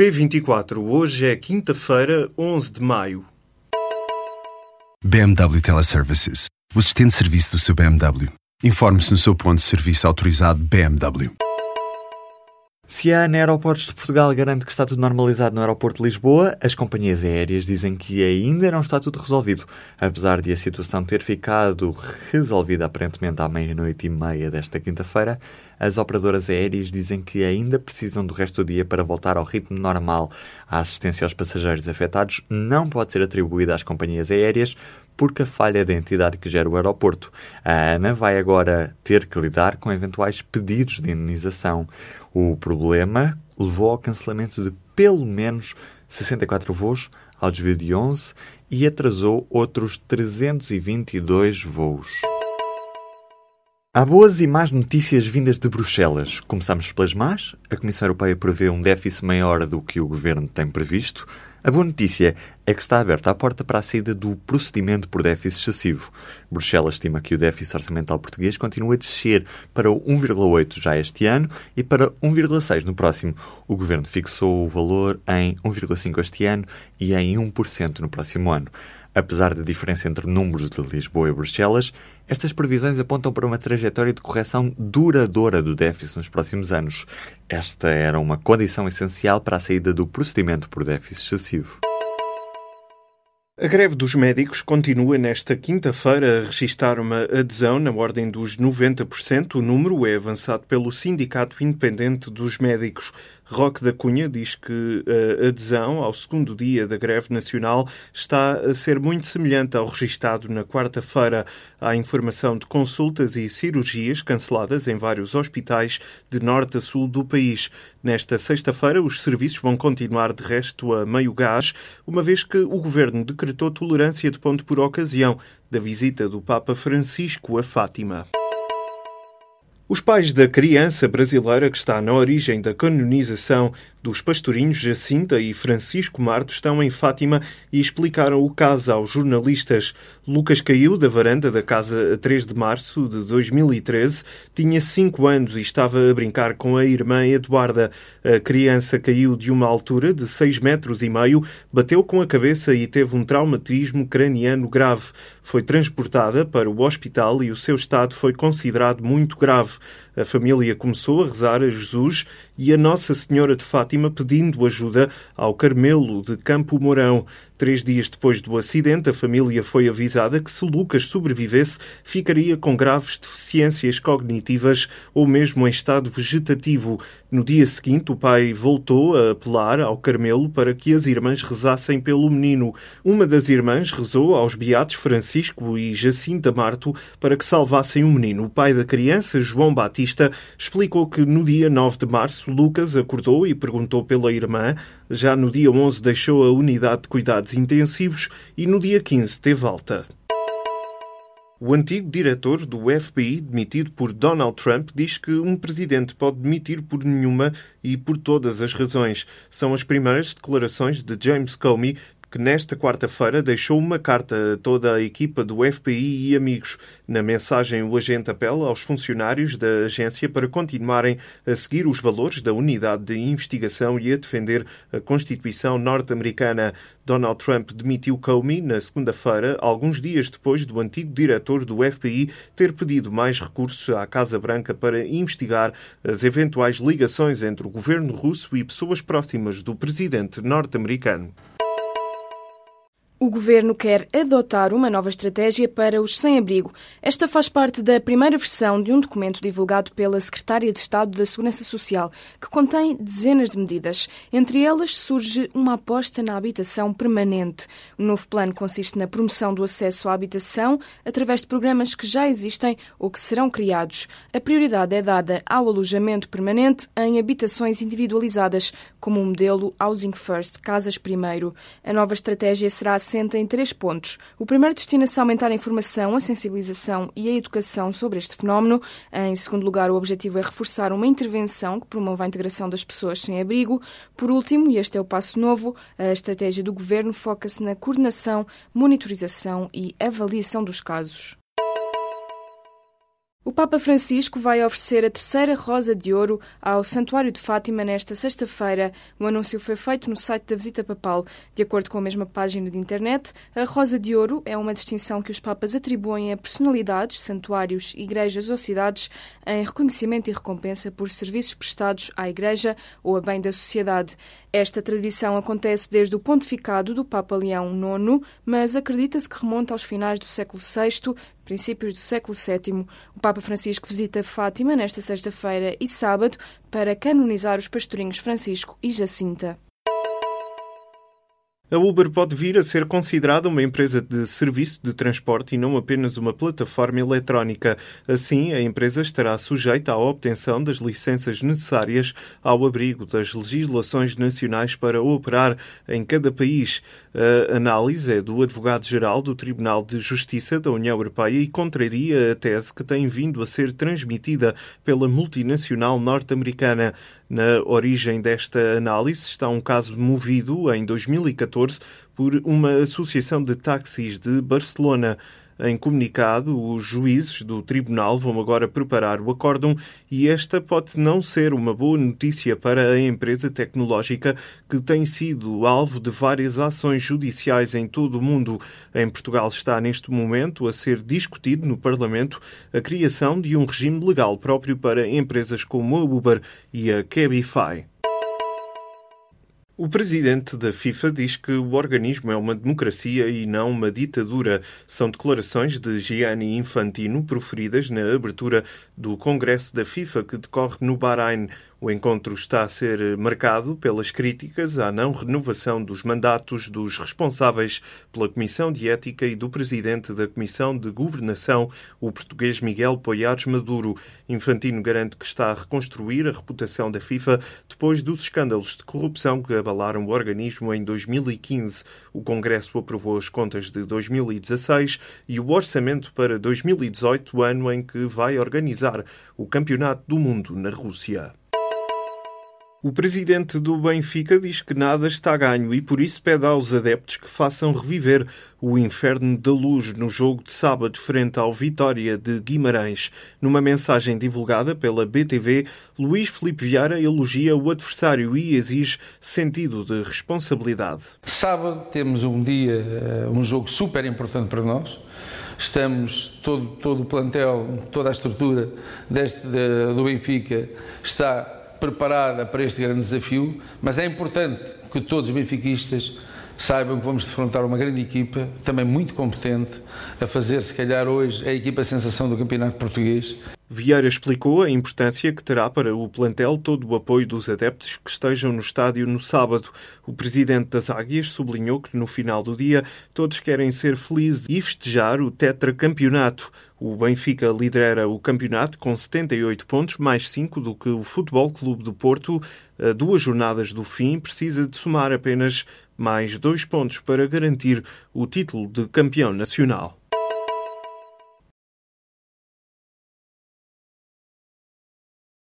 P24, hoje é quinta-feira, 11 de maio. BMW Teleservices, o assistente de serviço do seu BMW. Informe-se no seu ponto de serviço autorizado BMW. Se a ANA Aeroportos de Portugal garante que está tudo normalizado no aeroporto de Lisboa, as companhias aéreas dizem que ainda não está tudo resolvido, apesar de a situação ter ficado resolvida aparentemente à meia-noite e meia desta quinta-feira. As operadoras aéreas dizem que ainda precisam do resto do dia para voltar ao ritmo normal. A assistência aos passageiros afetados não pode ser atribuída às companhias aéreas porque a falha da entidade que gera o aeroporto. A ANA vai agora ter que lidar com eventuais pedidos de indenização. O problema levou ao cancelamento de pelo menos 64 voos ao desvio de 11 e atrasou outros 322 voos. Há boas e más notícias vindas de Bruxelas. Começamos pelas más. A Comissão Europeia prevê um déficit maior do que o governo tem previsto. A boa notícia é que está aberta a porta para a saída do procedimento por déficit excessivo. Bruxelas estima que o déficit orçamental português continua a descer para 1,8 já este ano e para 1,6 no próximo. O governo fixou o valor em 1,5 este ano e em 1% no próximo ano. Apesar da diferença entre números de Lisboa e Bruxelas, estas previsões apontam para uma trajetória de correção duradoura do déficit nos próximos anos. Esta era uma condição essencial para a saída do procedimento por déficit excessivo. A greve dos médicos continua nesta quinta-feira a registrar uma adesão na ordem dos 90%. O número é avançado pelo Sindicato Independente dos Médicos. Roque da Cunha diz que a adesão ao segundo dia da greve nacional está a ser muito semelhante ao registado na quarta-feira. Há informação de consultas e cirurgias canceladas em vários hospitais de norte a sul do país. Nesta sexta-feira, os serviços vão continuar de resto a meio gás, uma vez que o governo decretou tolerância de ponto por ocasião da visita do Papa Francisco a Fátima. Os pais da criança brasileira que está na origem da canonização dos pastorinhos Jacinta e Francisco Marto estão em Fátima e explicaram o caso aos jornalistas. Lucas caiu da varanda da casa a 3 de março de 2013, tinha 5 anos e estava a brincar com a irmã Eduarda. A criança caiu de uma altura de 6 metros e meio, bateu com a cabeça e teve um traumatismo craniano grave. Foi transportada para o hospital e o seu estado foi considerado muito grave. A família começou a rezar a Jesus e a Nossa Senhora de Fátima pedindo ajuda ao Carmelo de Campo Mourão. Três dias depois do acidente, a família foi avisada que se Lucas sobrevivesse, ficaria com graves deficiências cognitivas ou mesmo em estado vegetativo. No dia seguinte, o pai voltou a apelar ao Carmelo para que as irmãs rezassem pelo menino. Uma das irmãs rezou aos beatos Francisco e Jacinta Marto para que salvassem o menino. O pai da criança, João Batista, explicou que no dia 9 de março, Lucas acordou e perguntou pela irmã. Já no dia 11 deixou a unidade de cuidados intensivos e no dia 15 teve alta. O antigo diretor do FBI, demitido por Donald Trump, diz que um presidente pode demitir por nenhuma e por todas as razões. São as primeiras declarações de James Comey, que nesta quarta-feira deixou uma carta a toda a equipa do FBI e amigos. Na mensagem, o agente apela aos funcionários da agência para continuarem a seguir os valores da unidade de investigação e a defender a Constituição norte-americana. Donald Trump demitiu Comey na segunda-feira, alguns dias depois do antigo diretor do FBI ter pedido mais recursos à Casa Branca para investigar as eventuais ligações entre o governo russo e pessoas próximas do presidente norte-americano. O governo quer adotar uma nova estratégia para os sem-abrigo. Esta faz parte da primeira versão de um documento divulgado pela Secretária de Estado da Segurança Social, que contém dezenas de medidas. Entre elas surge uma aposta na habitação permanente. O novo plano consiste na promoção do acesso à habitação através de programas que já existem ou que serão criados. A prioridade é dada ao alojamento permanente em habitações individualizadas, como o modelo Housing First, Casas Primeiro. A nova estratégia será assenta em três pontos. O primeiro destina-se a aumentar a informação, a sensibilização e a educação sobre este fenómeno. Em segundo lugar, o objetivo é reforçar uma intervenção que promova a integração das pessoas sem abrigo. Por último, e este é o passo novo, a estratégia do governo foca-se na coordenação, monitorização e avaliação dos casos. O Papa Francisco vai oferecer a terceira Rosa de Ouro ao Santuário de Fátima nesta sexta-feira. O anúncio foi feito no site da Visita Papal. De acordo com a mesma página de internet, a Rosa de Ouro é uma distinção que os Papas atribuem a personalidades, santuários, igrejas ou cidades em reconhecimento e recompensa por serviços prestados à Igreja ou a bem da sociedade. Esta tradição acontece desde o pontificado do Papa Leão IX, mas acredita-se que remonta aos finais do século VI, princípios do século VII. O Papa Francisco visita Fátima nesta sexta-feira e sábado para canonizar os pastorinhos Francisco e Jacinta. A Uber pode vir a ser considerada uma empresa de serviço de transporte e não apenas uma plataforma eletrónica. Assim, a empresa estará sujeita à obtenção das licenças necessárias ao abrigo das legislações nacionais para operar em cada país. A análise é do advogado-geral do Tribunal de Justiça da União Europeia e contraria a tese que tem vindo a ser transmitida pela multinacional norte-americana. Na origem desta análise está um caso movido em 2014 por uma associação de táxis de Barcelona. Em comunicado, os juízes do tribunal vão agora preparar o acórdão e esta pode não ser uma boa notícia para a empresa tecnológica que tem sido alvo de várias ações judiciais em todo o mundo. Em Portugal está neste momento a ser discutido no Parlamento a criação de um regime legal próprio para empresas como a Uber e a Cabify. O presidente da FIFA diz que o organismo é uma democracia e não uma ditadura. São declarações de Gianni Infantino proferidas na abertura do Congresso da FIFA que decorre no Bahrein. O encontro está a ser marcado pelas críticas à não renovação dos mandatos dos responsáveis pela Comissão de Ética e do presidente da Comissão de Governação, o português Miguel Poiares Maduro. Infantino garante que está a reconstruir a reputação da FIFA depois dos escândalos de corrupção que abalaram o organismo em 2015. O Congresso aprovou as contas de 2016 e o orçamento para 2018, ano em que vai organizar o Campeonato do Mundo na Rússia. O presidente do Benfica diz que nada está ganho e por isso pede aos adeptos que façam reviver o inferno da luz no jogo de sábado frente ao Vitória de Guimarães. Numa mensagem divulgada pela BTV, Luís Felipe Vieira elogia o adversário e exige sentido de responsabilidade. Sábado temos um dia, eh, um jogo super importante para nós. Estamos, todo, todo o plantel, toda a estrutura deste, de, do Benfica está preparada para este grande desafio, mas é importante que todos os benfiquistas saibam que vamos defrontar uma grande equipa, também muito competente, a fazer, se calhar, hoje a equipa sensação do Campeonato Português. Vieira explicou a importância que terá para o plantel todo o apoio dos adeptos que estejam no estádio no sábado. O presidente das Águias sublinhou que no final do dia todos querem ser felizes e festejar o tetracampeonato. O Benfica lidera o campeonato com 78 pontos, mais 5 do que o Futebol Clube do Porto. A duas jornadas do fim, precisa de somar apenas mais dois pontos para garantir o título de campeão nacional.